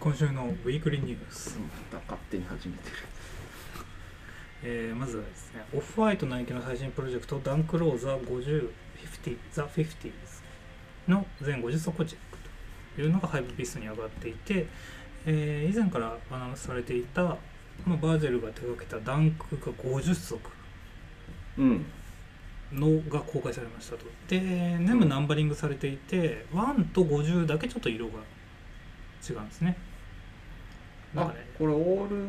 今週のウィークリーニュース、また勝手に始めてる。えーまずはですねオフホワイトナイキの最新プロジェクトダンクローザ50 50 The 50s の全50足をチェックというのがハイブピースに上がっていて、えー以前からアナウンスされていた、まあ、バージェルが手掛けたダンクが50足。うん。のが公開されましたと。で全部ナンバリングされていて1と50だけちょっと色が違うんですねなんあかね。これオール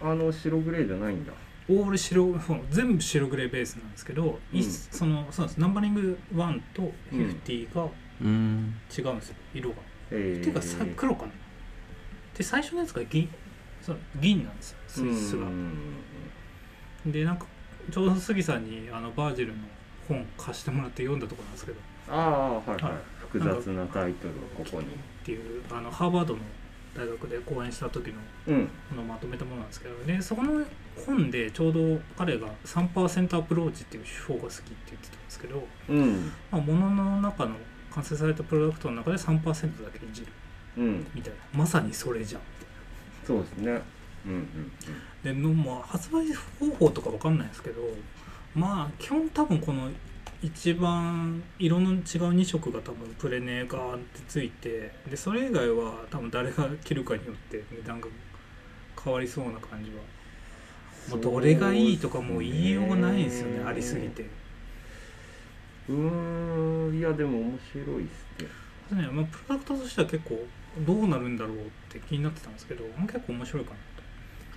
あの白グレーじゃないんだ。オール白全部白グレーベースなんですけど、いうん。そのそうなんです。ナンバリング1と50がうん。違うんですよ。色が、えー、っていうかさ黒かな。で最初のやつが銀そう銀なんですよ。スイスがうんでなんかちょうど杉さんにあのバージェルの本貸してもらって読んだところなんですけど。ああはいはい、はい。複雑なタイトルをここに。っていうあのハーバードの大学で講演した時のうん。のまとめたものなんですけどでそこの本でちょうど彼が3%アプローチっていう手法が好きって言ってたんですけど、うん。まあ、物の中の完成されたプロダクトの中で3%だけいじる。うん。みたいな。まさにそれじゃん。そうですね。うんうんでの、まあ、発売方法とかわかんないですけどまあ基本多分この一番色の違う2色が多分プレネガーンってついてでそれ以外は多分誰が着るかによって値段が変わりそうな感じは。もうどれがいいとかもう言いようがないんですよねありすぎて。うんいやでも面白いっすね。ね。まあ、プロダクトとしては結構どうなるんだろうって気になってたんですけど結構面白いか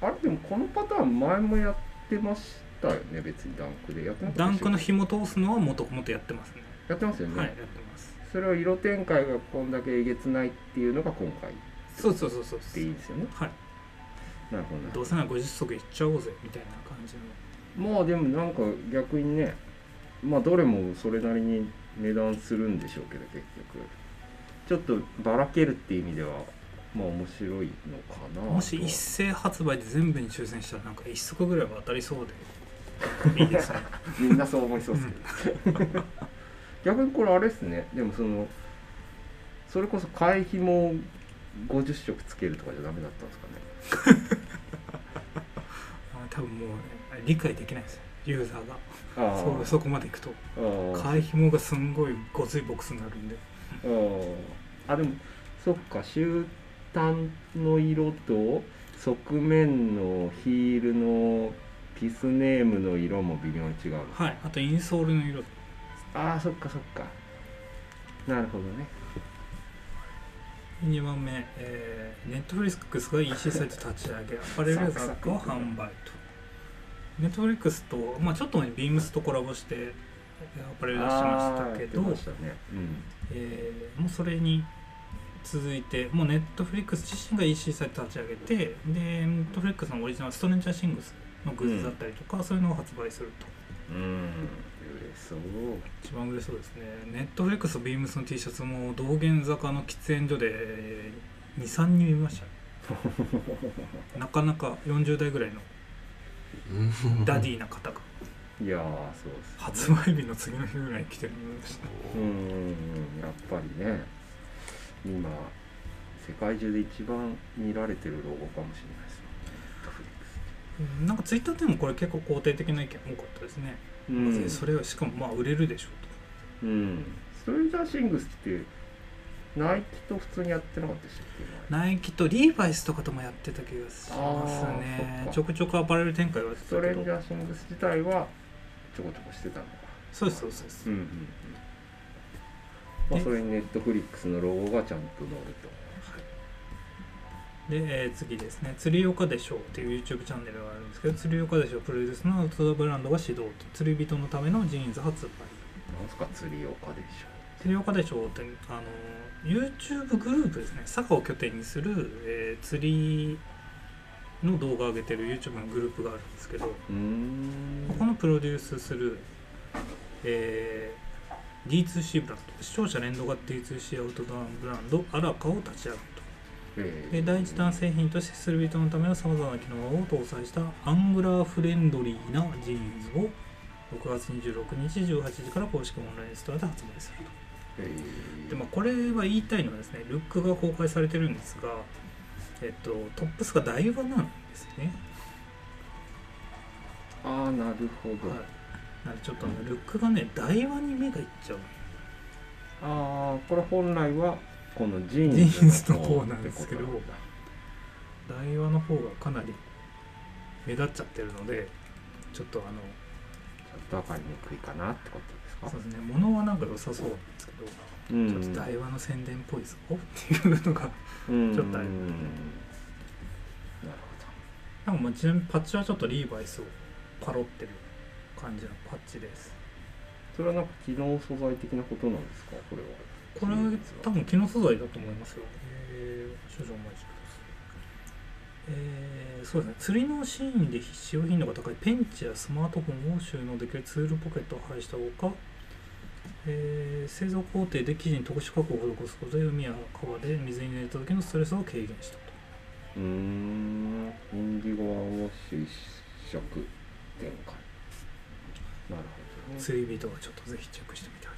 なあれでもこのパターン前もやってましたよね別にダンクで。やってなかったダンクの紐通すのはもともとやってますね。ょやってますよね、はいやってます。それは色展開がこんだけえげつないっていうのが今回。っそうそうそうそう。ていいですよね。はい。なるほどねどうせなら50足いっちゃおうぜみたいな感じの。まあでもなんか逆にねまあどれもそれなりに値段するんでしょうけど結局。ちょっとばらけるっていう意味ではまあ面白いのかなと。もし一斉発売で全部に抽選したらなんか一足ぐらいは当たりそうで いいですね。みんなそう思いそうですけど。逆にこれあれですね。でもそのそれこそ替え紐を50色つけるとかじゃダメだったんですかね。あ多分もう、ね、理解できないですよユーザーが。そうそこまでいくと。ああ替え紐がすんごいごついボックスになるんで。ああでもそっか。終端の色と側面のヒールのピスネームの色も微妙に違うのはいあとインソールの色。ああそっかそっか。なるほどね。2番目、えー、ネットフリックスが EC サイト立ち上げアパレル雑貨を販売と。Netflix と、まあ、ちょっと前にビームスとコラボしてえーアパレル出しましたけどね。うん。えーもうそれに続いてもう Netflix 自身が EC サイト立ち上げてで Netflix のオリジナル Stranger Things のグッズだったりとか、そういうのを発売すると。うん。嬉しそう一番嬉しそうですね。 Netflix とビームスの T シャツも道玄坂の喫煙所で23人見ましたね。なかなか40代ぐらいのダディーな方が。いやーそうです、ね、発売日の次の日ぐらいに来てるの見ましたうん。やっぱりね今世界中で一番見られてるロゴかもしれないなんかツイッターでもこれ結構肯定的な意見多かったですね、うん。それはしかもまあ売れるでしょううん。ストレンジャーシングスってナイキと普通にやってなかったでしたっけとナイキとリーバイスとかともやってた気がしますね。ちょくちょくアパレル展開はストレンジャーシングス自体はちょこちょこしてたのか。そうですそうですそうです。うんうんうん。まあそれにネットフリックスのロゴがちゃんと載るで、えー次ですね「釣りよかでしょう」っていう YouTube チャンネルがあるんですけど釣りよかでしょう。プロデュースのアウトドアブランドが始動と。釣り人のためのジーンズ発売。となんすか？釣りよかでし釣りよかでしょうってあの YouTube グループですね。佐賀を拠点にする、えー釣りの動画を上げてる YouTube のグループがあるんですけどここのプロデュースする、えー D2C ブランド視聴者連動型 D2C アウトドアブランドアラカを立ち上げで第一弾製品として釣りする人のためのさまざまな機能を搭載したアングラーフレンドリーなジーンズを6月26日18時から公式オンラインストアで発売するえとで、まあ、これは言いたいのはですねルックが公開されてるんですがえっとトップスが台場なんですね。ああなるほど、はい。なんでちょっとルックがね台場に目がいっちゃうああこれ本来はこのジーンズズの方なんですけど台場の方がかなり目立っちゃってるのでちょっとあのちょっと分かりにくいかなってことですか？そうですね。物はなんか良さそうなんですけど、うん。ちょっと台湾の宣伝っぽいぞ。っていうのがうん。ちょっとあるうんなるなんかまあちなみにパッチはちょっとリーバイスをパロってる感じのパッチです。ほどそれはなんか機能素材的なことなんですか？これはこれ多分機能素材だと思いますよ。えー、少々お待ちください。えー、そうですね。釣りのシーンで使用頻度が高いペンチやスマートフォンを収納できるツールポケットを配したほか、えー製造工程で生地に特殊加工を施すことで海や川で水に濡れた時のストレスを軽減したと。うーん。インディゴアンウォッシュ一色展開なるほどね。釣り人はちょっとぜひチェックしてみてはい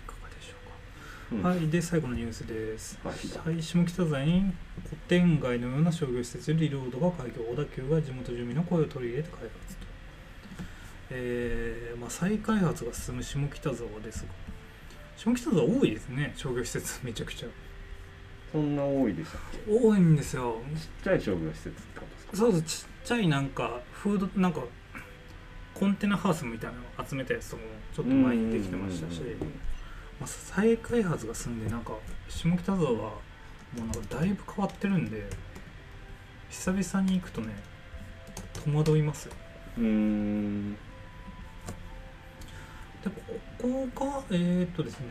はいで最後のニュースです。はい。はい、下北沢に古典街のような商業施設リロードが開業。小田急が地元住民の声を取り入れて開発と、えーまあ、再開発が進む下北沢ですが。下北沢多いですね。商業施設めちゃくちゃ。そんな多いでしたっけ？多いんですよ。ちっちゃい商業施設ってことですか？そうそう。ちっちゃいなんかフードなんかコンテナハウスみたいなの集めたやつとかもちょっと前にできてましたし。うんうんうんうんまあ、再開発が進んでなんか下北沢はもうなんかだいぶ変わってるんで久々に行くとね戸惑いますよ。うーん。でここがえー、っとですね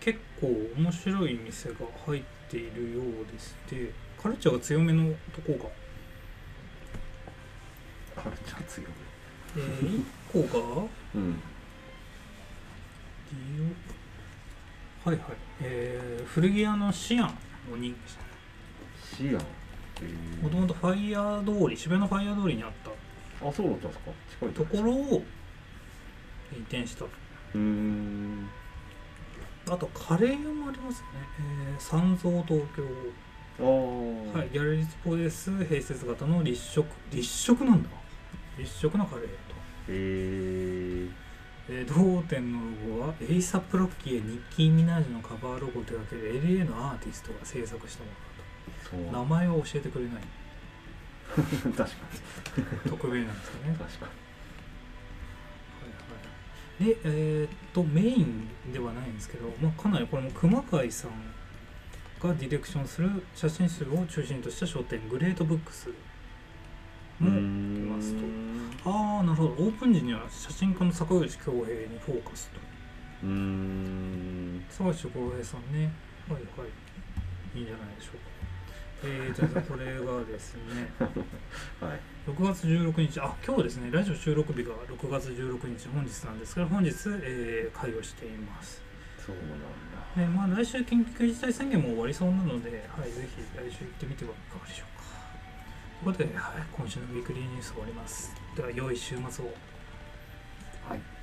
結構面白い店が入っているようでしてカルチャーが強めのとこが、カルチャー強いえー、1個がうんはいはい。えー、古着屋のシアンの人気シアン？もともとファイヤー通り渋谷のファイヤー通りにあった。あそうだったんですか？近いとこ。ろを移転した。とうーん。あとカレー屋もありますね、えー、三蔵東京。ああはいギャラリースペース併設型の立食。立食なんだ。立食のカレー屋と、ええー、同店のロゴはエイサップ・ロッキーやニッキー・ミナージュのカバーロゴを手掛ける LA のアーティストが制作したものだと。名前は教えてくれない。確か匿名なんですかね。に 確かはいはい、で、えーっとメインではないんですけど、まあ、かなりこれも熊谷さんがディレクションする写真集を中心とした書店グレートブックスにもうますとああなるほど。オープン時には写真家の坂口恭平にフォーカスと。うーん。坂口恭平さんね。はいはい。いいんじゃないでしょうか。えー、じゃあこれがですね。はい。6月16日。あ今日ですね。ラジオ収録日が6月16日。本日なんですけど本日、えー、開業しています。そうなんだ。ねまあ、来週緊急事態宣言も終わりそうなので、はい、ぜひ来週行ってみてはいかがでしょうか。ということで、はい、今週のウィークリーニュース終わります。では、良い週末を。はい